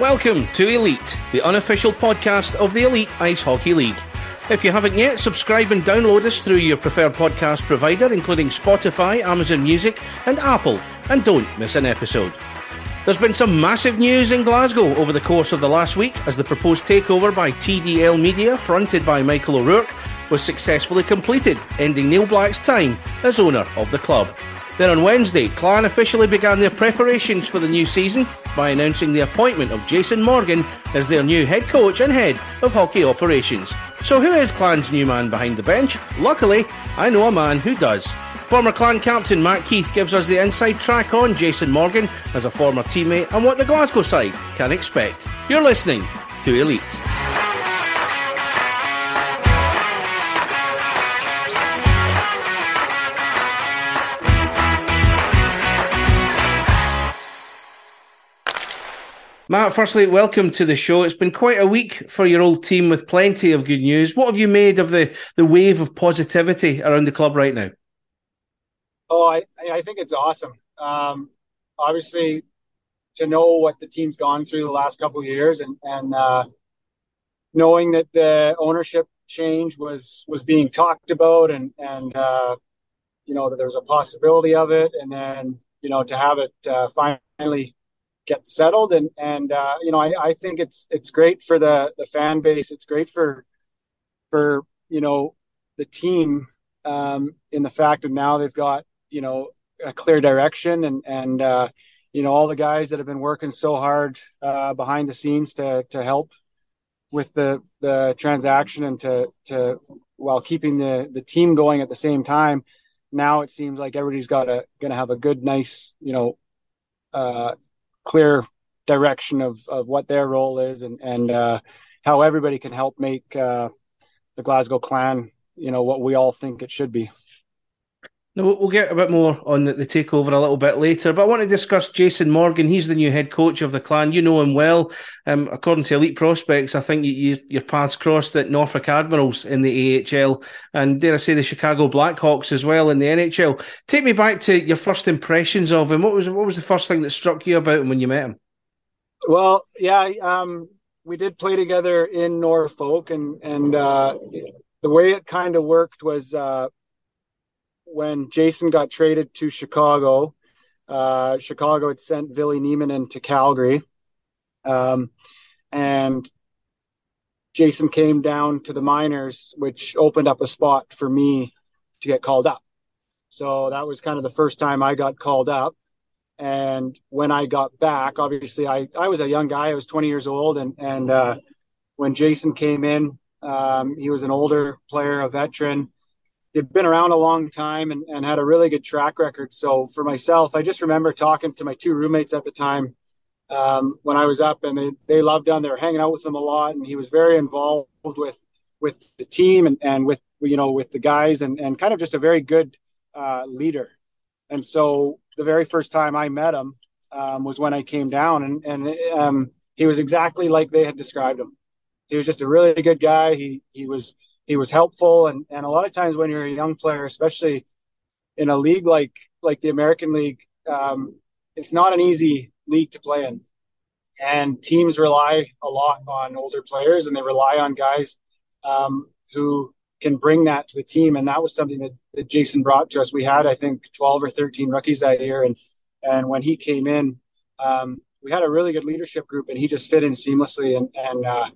Welcome to Elite, the unofficial podcast of the Elite Ice Hockey League. If you haven't yet, subscribe and download us through your preferred podcast provider, including Spotify, Amazon Music, and Apple, and don't miss an episode. There's been some massive news in Glasgow over the course of the last week as the proposed takeover by TDL Media, fronted by Michael O'Rourke, was successfully completed, ending Neil Black's time as owner of the club. Then on Wednesday, Clan officially began their preparations for the new season by announcing the appointment of Jason Morgan as their new head coach and head of hockey operations. So, who is Clan's new man behind the bench? Luckily, I know a man who does. Former Clan captain Matt Keith gives us the inside track on Jason Morgan as a former teammate and what the Glasgow side can expect. You're listening to Elite. Matt, firstly, welcome to the show. It's been quite a week for your old team with plenty of good news. What have you made of the, the wave of positivity around the club right now? Oh, I, I think it's awesome. Um, obviously, to know what the team's gone through the last couple of years and, and uh, knowing that the ownership change was was being talked about and and uh, you know that there was a possibility of it and then you know to have it uh, finally get settled. And and uh, you know I, I think it's it's great for the the fan base. It's great for for you know the team um, in the fact that now they've got you know a clear direction and and uh, you know all the guys that have been working so hard uh, behind the scenes to to help with the the transaction and to to while keeping the the team going at the same time now it seems like everybody's got a to have a good nice you know uh, clear direction of, of what their role is and, and uh, how everybody can help make uh, the Glasgow clan, you know, what we all think it should be. Now, we'll get a bit more on the, takeover a little bit later, but I want to discuss Jason Morgan. He's the new head coach of the clan. You know him well. Um, according to Elite Prospects, I think you, you, your paths crossed at Norfolk Admirals in the AHL and, dare I say, the Chicago Blackhawks as well in the NHL. Take me back to your first impressions of him. What was what was the first thing that struck you about him when you met him? Well, yeah, um, we did play together in Norfolk, and and uh, the way it kind of worked was. Uh, when Jason got traded to Chicago, uh, Chicago had sent Ville Nieminen to Calgary. Um, and Jason came down to the minors, which opened up a spot for me to get called up. So that was kind of the first time I got called up. And when I got back, obviously I, I was a young guy. I was 20 years old. And, and uh, when Jason came in, um, he was an older player, a veteran he'd been around a long time and, and had a really good track record. So for myself, I just remember talking to my two roommates at the time um, when I was up, and they they loved him. They were hanging out with him a lot, and he was very involved with with the team and, and with you know with the guys, and and kind of just a very good uh, leader. And so the very first time I met him um, was when I came down, and and um, he was exactly like they had described him. He was just a really good guy. He he was he was helpful and and a lot of times when you're a young player especially in a league like like the american league um, it's not an easy league to play in and teams rely a lot on older players and they rely on guys um, who can bring that to the team. And that was something that, that Jason brought to us. We had, I think, 12 or 13 rookies that year. And, and when he came in, um, we had a really good leadership group and he just fit in seamlessly. And, and, uh,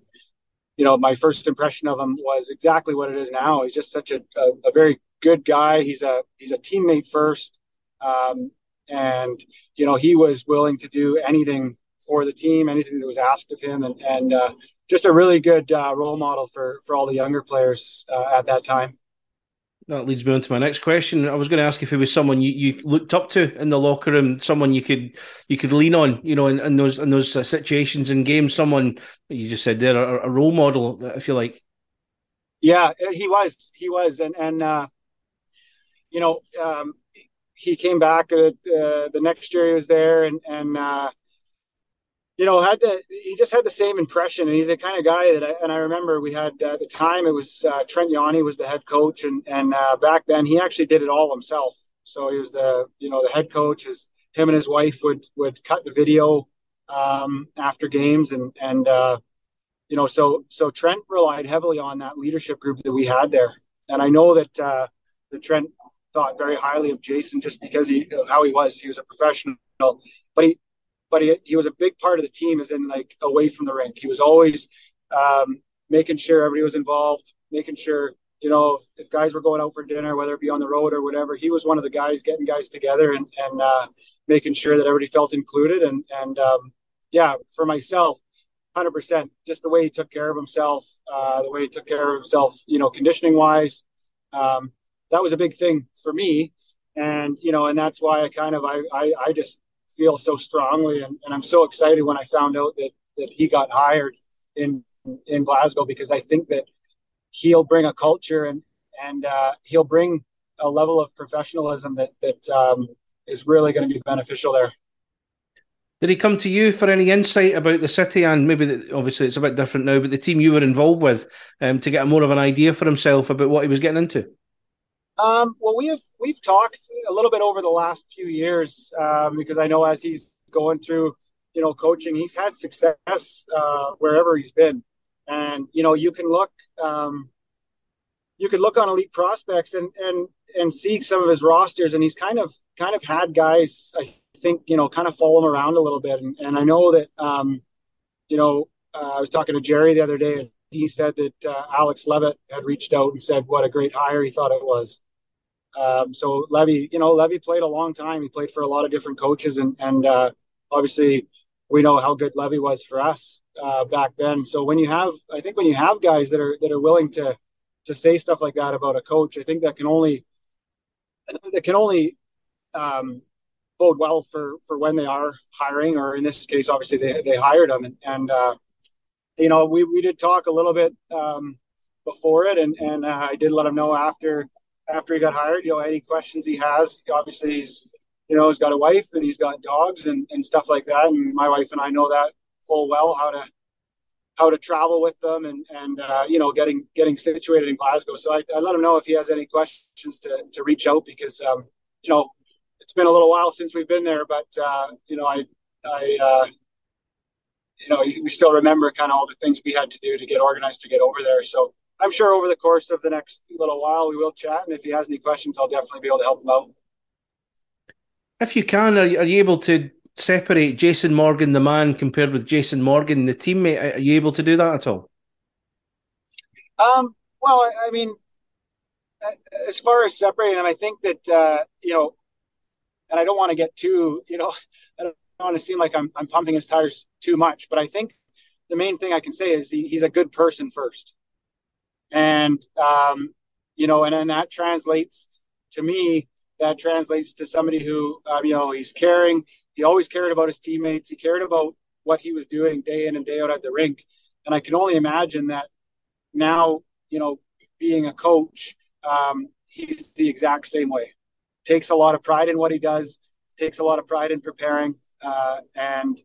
you know, my first impression of him was exactly what it is now. He's just such a, a, a very good guy. He's a, he's a teammate first. Um, and, you know, he was willing to do anything for the team, anything that was asked of him. And, and, uh, just a really good uh, role model for for all the younger players uh, at that time. That leads me on to my next question. I was going to ask if he was someone you, you looked up to in the locker room, someone you could you could lean on, you know, in, in those in those uh, situations in games. Someone you just said there, a, a, role model, if you like. Yeah, he was, he was, and and uh, you know, um, he came back uh, the next year. He was there, and and uh, you know, had the he just had the same impression, and he's the kind of guy that. I, and I remember we had uh, at the time it was uh, Trent Yawney was the head coach, and and uh, back then he actually did it all himself. So he was the you know the head coach. His him and his wife would would cut the video um, after games, and and uh, you know so so Trent relied heavily on that leadership group that we had there, and I know that uh, Trent thought very highly of Jason just because he of how he was. He was a professional, but he but he, he was a big part of the team as in like away from the rink. He was always um, making sure everybody was involved, making sure, you know, if, if, guys were going out for dinner, whether it be on the road or whatever, he was one of the guys getting guys together and, and uh, making sure that everybody felt included. And, and um, yeah, for myself, 100%, just the way he took care of himself, uh, the way he took care of himself, you know, conditioning wise. Um, that was a big thing for me. And, you know, and that's why I kind of, I, I, I just feel so strongly, and, and I'm so excited when I found out that that he got hired in in Glasgow because I think that he'll bring a culture and and uh, he'll bring a level of professionalism that that um, is really going to be beneficial there. Did he come to you for any insight about the city and maybe the, obviously it's a bit different now, but the team you were involved with um, to get more of an idea for himself about what he was getting into? Um, well, we have we've talked a little bit over the last few years um, because I know as he's going through, you know, coaching, he's had success uh, wherever he's been, and you know, you can look, um, you can look on elite prospects and and and see some of his rosters, and he's kind of kind of had guys, I think, you know, kind of follow him around a little bit, and, and I know that, um, you know, uh, I was talking to Jerry the other day. He said that uh, Alex Leavitt had reached out and said what a great hire he thought it was. Um, so Levy, you know, Levy played a long time. He played for a lot of different coaches, and and uh, obviously we know how good Levy was for us uh, back then. So when you have, I think when you have guys that are that are willing to to say stuff like that about a coach, I think that can only that can only um, bode well for for when they are hiring, or in this case, obviously they they hired him, and, and uh, you know we we did talk a little bit um, before it, and and uh, I did let him know after after he got hired, you know, any questions he has. Obviously, he's, you know, he's got a wife and he's got dogs and, and stuff like that. And my wife and I know that full well how to how to travel with them and and uh, you know getting getting situated in Glasgow. So I, I, let him know if he has any questions to to reach out because um, you know it's been a little while since we've been there, but uh, you know I I uh, you know we still remember kind of all the things we had to do to get organized to get over there. So I'm sure over the course of the next little while we will chat, and if he has any questions, I'll definitely be able to help him out. If you can, are you, are you able to separate Jason Morgan, the man, compared with Jason Morgan, the teammate? Are you able to do that at all? Um, well, I, I mean, as far as separating them, I think that uh, you know, and I don't want to get too, you know, I don't want to seem like I'm I'm pumping his tires too much, but I think the main thing I can say is he, he's a good person first and um, you know, and then that translates to me. That translates to somebody who, um, you know, he's caring. He always cared about his teammates. He cared about what he was doing day in and day out at the rink. And I can only imagine that now, you know, being a coach, um, he's the exact same way. Takes a lot of pride in what he does. Takes a lot of pride in preparing. Uh, and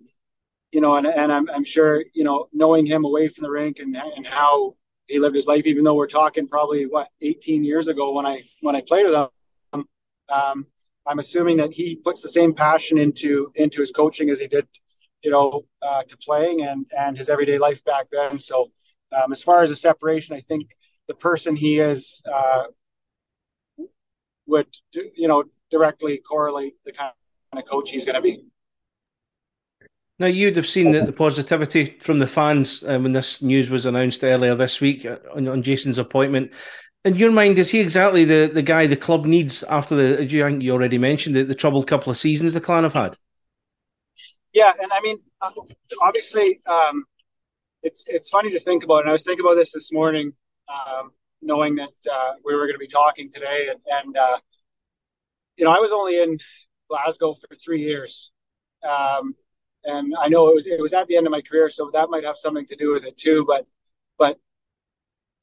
you know, and, and I'm, I'm sure, you know, knowing him away from the rink and, and how he lived his life, even though we're talking probably what 18 years ago when I when I played with him. Um, I'm assuming that he puts the same passion into into his coaching as he did, you know, uh, to playing and and his everyday life back then. So, um, as far as a separation, I think the person he is uh, would you know directly correlate the kind of coach he's going to be. Now you'd have seen the, the positivity from the fans uh, when this news was announced earlier this week uh, on, on, Jason's appointment. In your mind, is he exactly the, the guy the club needs after the? You, you already mentioned the, the troubled couple of seasons the clan have had. Yeah, and I mean, uh, obviously, um, it's it's funny to think about. And I was thinking about this this morning, um, knowing that uh, we were going to be talking today, and, and uh, you know, I was only in Glasgow for three years. Um, and I know it was it was at the end of my career, so that might have something to do with it too. But but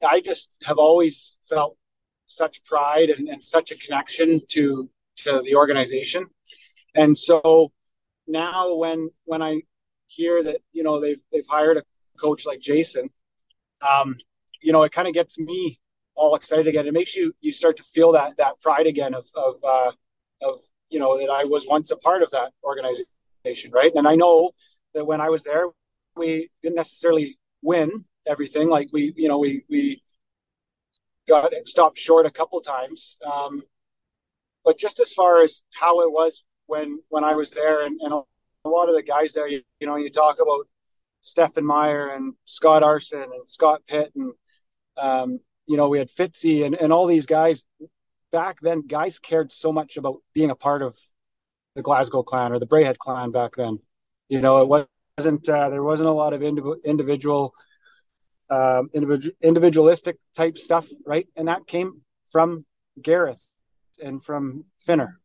I just have always felt such pride and, and such a connection to to the organization, and so now when when I hear that you know they've they've hired a coach like Jason, um, you know it kind of gets me all excited again. It makes you you start to feel that that pride again of of uh, of you know that I was once a part of that organization right? And I know that when I was there, we didn't necessarily win everything. Like we, you know, we we got stopped short a couple times. Um, but just as far as how it was when when I was there, and, and a lot of the guys there, you, you know, you talk about Stefan Meyer and Scott Aarssen and Scott Pitt, and um, you know, we had Fitzy and, and all these guys. Back then, guys cared so much about being a part of the Glasgow clan or the Braehead clan back then. You know, it wasn't uh, there wasn't a lot of indiv- individual um, individual individualistic type stuff, right? And that came from Gareth and from Finner.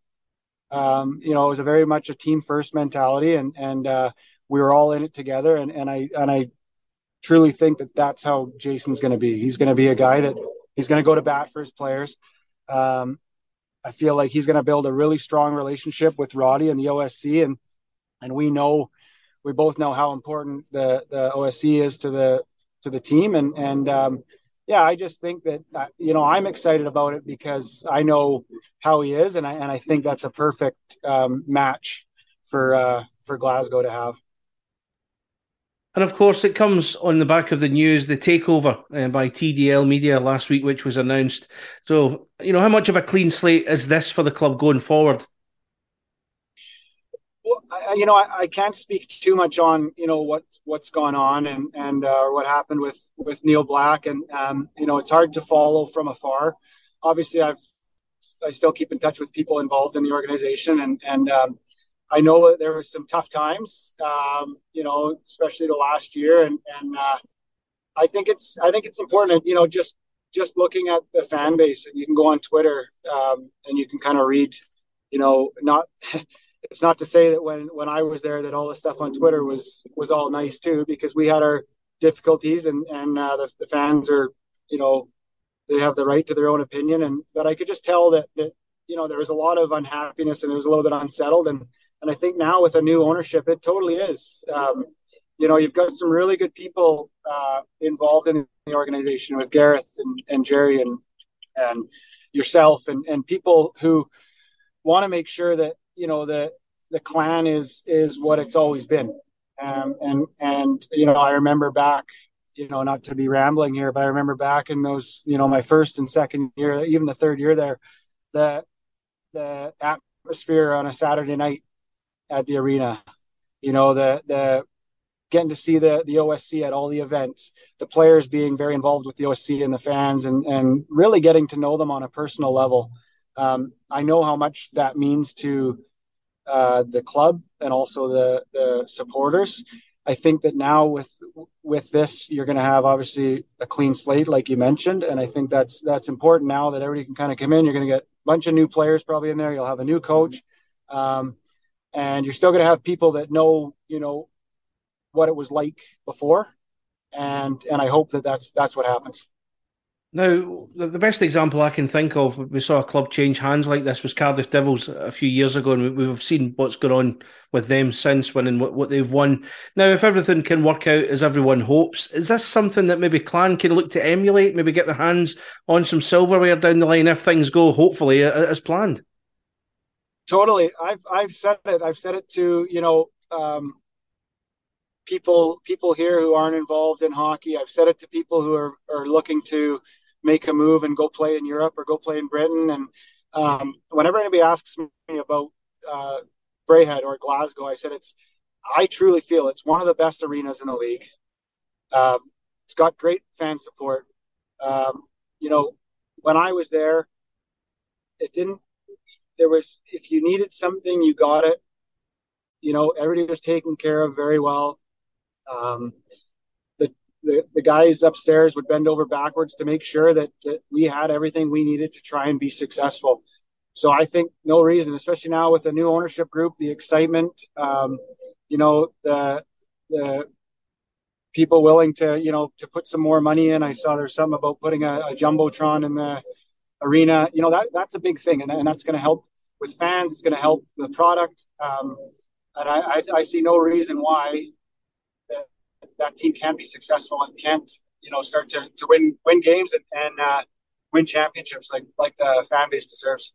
Um, you know, it was a very much a team first mentality, and and uh, we were all in it together. And and I and I truly think that that's how Jason's going to be. He's going to be a guy that he's going to go to bat for his players. Um, I feel like he's going to build a really strong relationship with Roddy and the OSC, and and we know, we both know how important the the OSC is to the to the team, and and um, yeah, I just think that uh, you know I'm excited about it because I know how he is, and I and I think that's a perfect um, match for uh, for Glasgow to have. And of course, it comes on the back of the news, the takeover uh, by TDL Media last week, which was announced. So, you know, how much of a clean slate is this for the club going forward? Well, I, you know, I, I, can't speak too much on you know what what's gone on and and uh, what happened with with Neil Black, and um, you know, it's hard to follow from afar. Obviously, I've I still keep in touch with people involved in the organization, and and um, I know there were some tough times, um, you know, especially the last year, and and uh, I think it's I think it's important, you know, just just looking at the fan base, and you can go on Twitter um, and you can kind of read, you know, not. it's not to say that when when I was there that all the stuff on Twitter was was all nice too, because we had our difficulties, and and uh, the, the fans are, you know, they have the right to their own opinion, and but I could just tell that that you know there was a lot of unhappiness and it was a little bit unsettled and and I think now with a new ownership, it totally is. Um, you know, you've got some really good people uh, involved in the organization with Gareth and, and Jerry and and yourself and, and people who want to make sure that you know the the clan is is what it's always been. Um, and and you know, I remember back, you know, not to be rambling here, but I remember back in those, you know, my first and second year, even the third year there, the the atmosphere on a Saturday night at the arena. You know, the the getting to see the the OSC at all the events, the players being very involved with the OSC and the fans, and and really getting to know them on a personal level. Um, I know how much that means to uh, the club and also the the supporters. I think that now with with this, you're going to have obviously a clean slate, like you mentioned, and I think that's that's important now that everybody can kind of come in. You're going to get a bunch of new players probably in there. You'll have a new coach. Um, and you're still going to have people that know you know what it was like before. And and i hope that that's that's what happens. Now the, best example i can think of we saw a club change hands like this was cardiff devils a few years ago and we've seen what's gone on with them since winning what, what they've won. Now if everything can work out as everyone hopes is this something that maybe clan can look to emulate maybe get their hands on some silverware down the line if things go hopefully as planned Totally. I've I've said it. I've said it to you know um, people people here who aren't involved in hockey. I've said it to people who are are looking to make a move and go play in Europe or go play in Britain. And um, whenever anybody asks me about uh, Braehead or Glasgow, I said it's. I truly feel it's one of the best arenas in the league. Um, it's got great fan support. Um, you know, when I was there, it didn't. There was if you needed something, you got it. You know, everybody was taken care of very well. Um, the, the the guys upstairs would bend over backwards to make sure that that we had everything we needed to try and be successful. So I think no reason, especially now with the new ownership group, the excitement, um, you know, the the people willing to you know to put some more money in. I saw there's something about putting a, a jumbotron in the arena. You know that that's a big thing, and, and that's going to help with fans. It's going to help the product, um, and I, I, I see no reason why that, that team can't be successful and can't you know start to, to win win games and, and uh, win championships like like the fan base deserves.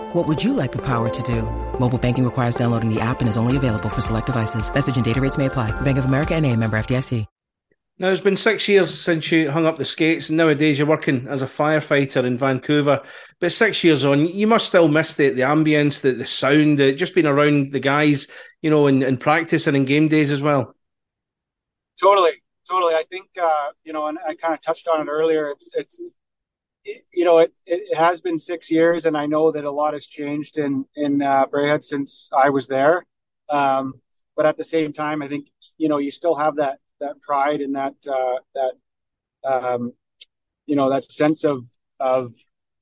What would you like the power to do? Mobile banking requires downloading the app and is only available for select devices. Message and data rates may apply. Bank of America and a member FDIC. Now, it's been six years since you hung up the skates, and nowadays you're working as a firefighter in Vancouver. But six years on, you must still miss the, the ambience, the, the sound, the, just being around the guys, you know, in, in practice and in game days as well. Totally, totally. I think, uh, you know, and I kind of touched on it earlier. It's, it's, you know, it, it has been six years, and I know that a lot has changed in in uh, since I was there. Um, but at the same time, I think you know you still have that that pride and that uh, that um, you know that sense of of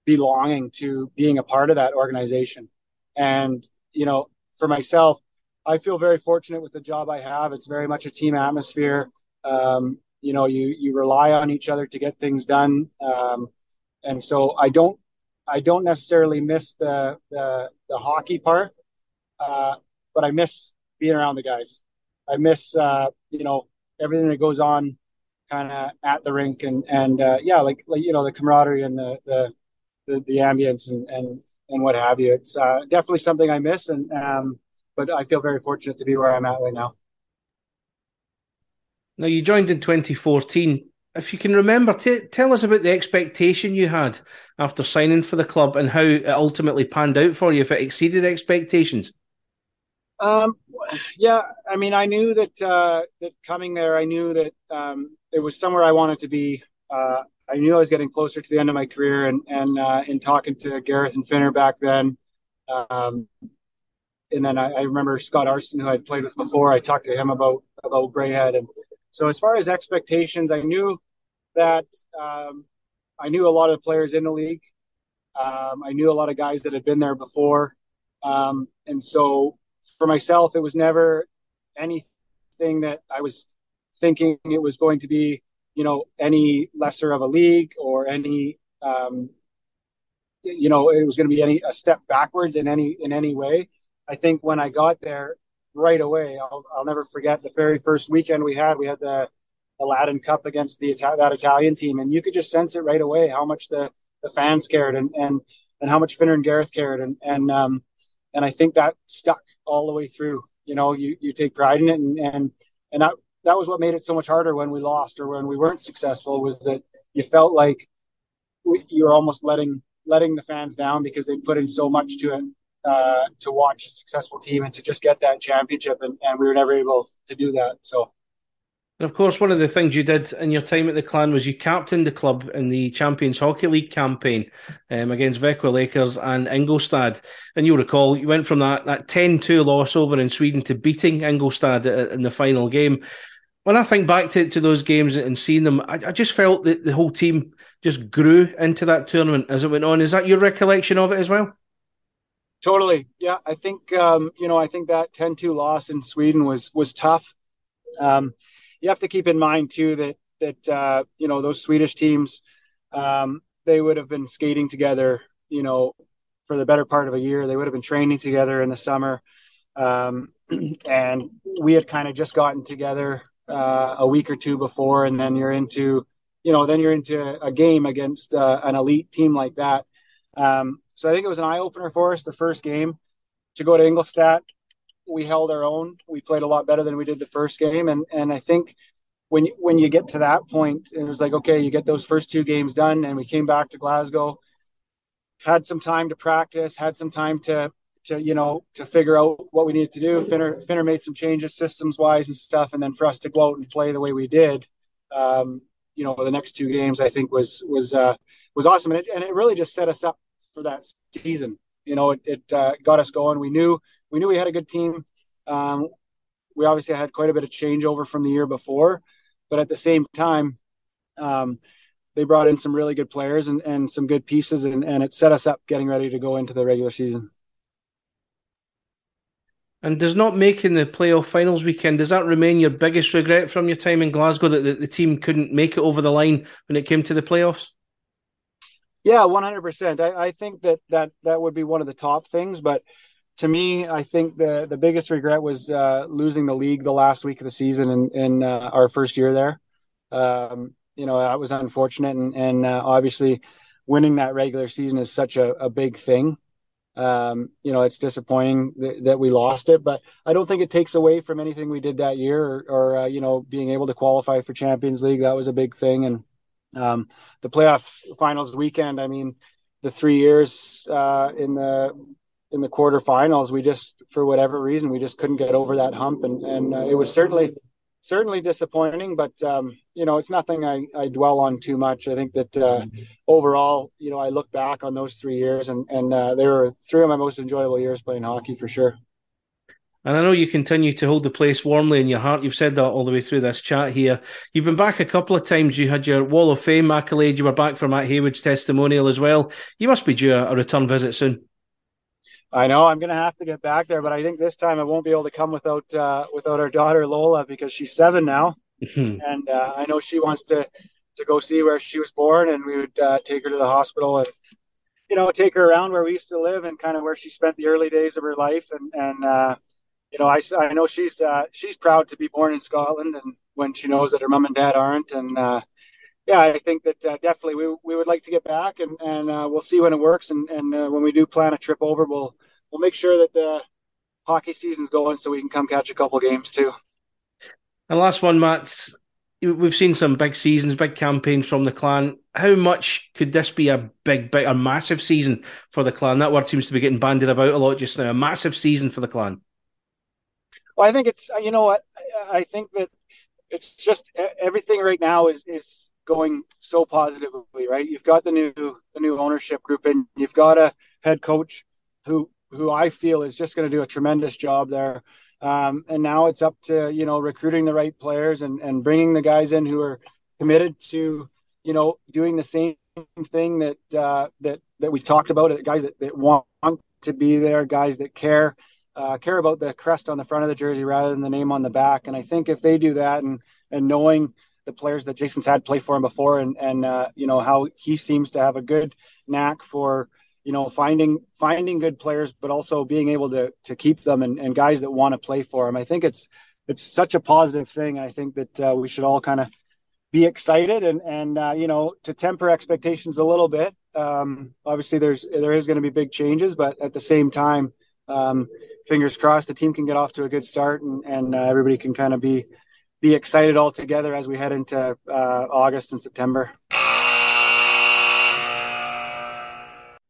belonging to being a part of that organization. And you know, for myself, I feel very fortunate with the job I have. It's very much a team atmosphere. Um, you know, you you rely on each other to get things done, um, and so I don't I don't necessarily miss the the, the hockey part, uh, but I miss being around the guys. I miss uh, you know everything that goes on kind of at the rink and and uh, yeah like, like you know the camaraderie and the the the, the ambience and, and and what have you. It's uh, definitely something i miss and um but i feel very fortunate to be where i'm at right now. Now you joined in 2014 if you can remember t- tell us about the expectation you had after signing for the club and how it ultimately panned out for you if it exceeded expectations um, yeah, I mean, I knew that uh, that coming there, I knew that um, it was somewhere I wanted to be. Uh, I knew I was getting closer to the end of my career, and and uh, in talking to Gareth and Finner back then, um, and then I, I, remember Scott Aarssen, who I'd played with before. I talked to him about about Braehead, and so as far as expectations, I knew that um, I knew a lot of players in the league. Um, I knew a lot of guys that had been there before, um, and so for myself, it was never anything that I was thinking it was going to be, you know, any lesser of a league or any, um, you know, it was going to be any a step backwards in any in any way. I think when I got there right away, I'll, I'll never forget the very first weekend we had. We had the Aladdin Cup against the that Italian team, and you could just sense it right away how much the the fans cared and and and how much Finner and Gareth cared, and and um, and I think that stuck all the way through. You know, you you take pride in it, and and and that that was what made it so much harder when we lost or when we weren't successful was that you felt like you were almost letting letting the fans down because they put in so much to it uh, to watch a successful team and to just get that championship, and, and we were never able to do that. So. And of course, one of the things you did in your time at the Clan was you captained the club in the Champions Hockey League campaign um, against Växjö Lakers and Ingolstadt. And you'll recall you went from that, that 10 2 loss over in Sweden to beating Ingolstadt in the final game. When I think back to, to those games and seeing them, I, I just felt that the whole team just grew into that tournament as it went on. Is that your recollection of it as well? Totally. Yeah, I think um, you know, I think that 10-2 loss in Sweden was was tough. Um, you have to keep in mind too that that uh, you know those Swedish teams um, they would have been skating together, you know, for the better part of a year. They would have been training together in the summer, um, and we had kind of just gotten together uh, a week or two before, and then you're into, you know, then you're into a game against uh, an elite team like that. Um, so I think it was an eye opener for us the first game to go to Ingolstadt we held our own. We played a lot better than we did the first game, and and I think when when you get to that point, it was like okay, you get those first two games done, and we came back to Glasgow, had some time to practice, had some time to to you know to figure out what we needed to do. Finner Finner made some changes systems wise and stuff, and then for us to go out and play the way we did. Um, you know, the next two games I think was was uh, was awesome, and it, and it really just set us up for that season. You know, it, it uh, got us going. We knew we knew we had a good team. Um, we obviously had quite a bit of changeover from the year before, but at the same time, um, they brought in some really good players and, and some good pieces, and, and it set us up getting ready to go into the regular season. And does not making the playoff finals weekend does that remain your biggest regret from your time in Glasgow that the, the team couldn't make it over the line when it came to the playoffs? Yeah, one hundred percent. I think that that that would be one of the top things, but to me, I think the the biggest regret was uh, losing the league the last week of the season in, in uh, our first year there. Um, you know, that was unfortunate, and, and uh, obviously, winning that regular season is such a, a big thing. Um, you know, it's disappointing th- that we lost it, but I don't think it takes away from anything we did that year, or, or uh, you know, being able to qualify for Champions League. That was a big thing, and um, the playoff finals weekend. I mean, the three years uh, in the in the quarterfinals, we just, for whatever reason, we just couldn't get over that hump, and and uh, it was certainly certainly disappointing. But um, you know, it's nothing I, I dwell on too much. I think that uh, overall, you know, I look back on those three years, and and uh, they were three of my most enjoyable years playing hockey for sure. And I know you continue to hold the place warmly in your heart. You've said that all the way through this chat here. You've been back a couple of times. You had your Wall of Fame accolade. You were back for Matt Haywood's testimonial as well. You must be due a return visit soon. I know I'm going to have to get back there, but I think this time I won't be able to come without uh, without our daughter Lola because she's seven now, mm-hmm. and uh, I know she wants to to go see where she was born, and we would uh, take her to the hospital and you know take her around where we used to live and kind of where she spent the early days of her life, and and uh, you know I, I know she's uh, she's proud to be born in Scotland, and when she knows that her mom and dad aren't, and uh, yeah, I think that uh, definitely we, we would like to get back, and and uh, we'll see when it works, and and uh, when we do plan a trip over, we'll we'll make sure that the hockey season's going, so we can come catch a couple games too. And last one, Matt. We've seen some big seasons, big campaigns from the clan. How much could this be a big, big, a massive season for the clan? That word seems to be getting bandied about a lot just now. A massive season for the clan. Well, I think it's you know what I think that it's just everything right now is is going so positively, right? You've got the new the new ownership group, and you've got a head coach who who I feel is just going to do a tremendous job there. Um, and now it's up to you know recruiting the right players and and bringing the guys in who are committed to you know doing the same thing that uh, that that we've talked about. Guys that, that want to be there, guys that care. Uh, care about the crest on the front of the jersey rather than the name on the back, and I think if they do that, and and knowing the players that Jason's had play for him before, and and uh, you know how he seems to have a good knack for you know finding finding good players, but also being able to to keep them and, and guys that want to play for him. I think it's it's such a positive thing. I think that uh, we should all kind of be excited and and uh, you know to temper expectations a little bit. Um, obviously, there's there is going to be big changes, but at the same time, um, fingers crossed, the team can get off to a good start and and uh, everybody can kind of be be excited all together as we head into uh, August and September.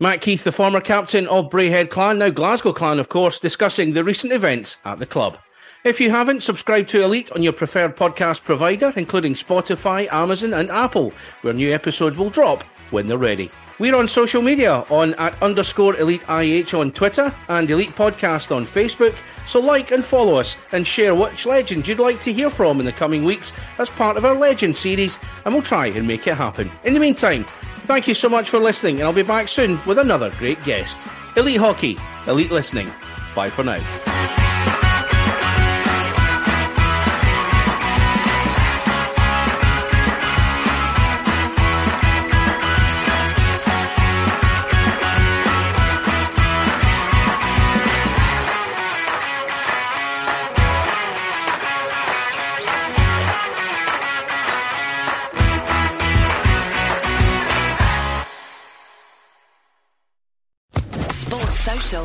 Matt Keith, the former captain of Braehead Clan, now Glasgow Clan, of course, discussing the recent events at the club. If you haven't, subscribe to Elite on your preferred podcast provider, including Spotify, Amazon, and Apple, where new episodes will drop when they're ready. We're on social media on at underscore Elite IH on Twitter and Elite Podcast on Facebook. So like and follow us and share which legends you'd like to hear from in the coming weeks as part of our Legend series, and we'll try and make it happen. In the meantime, thank you so much for listening, and I'll be back soon with another great guest. Elite Hockey, Elite Listening. Bye for now.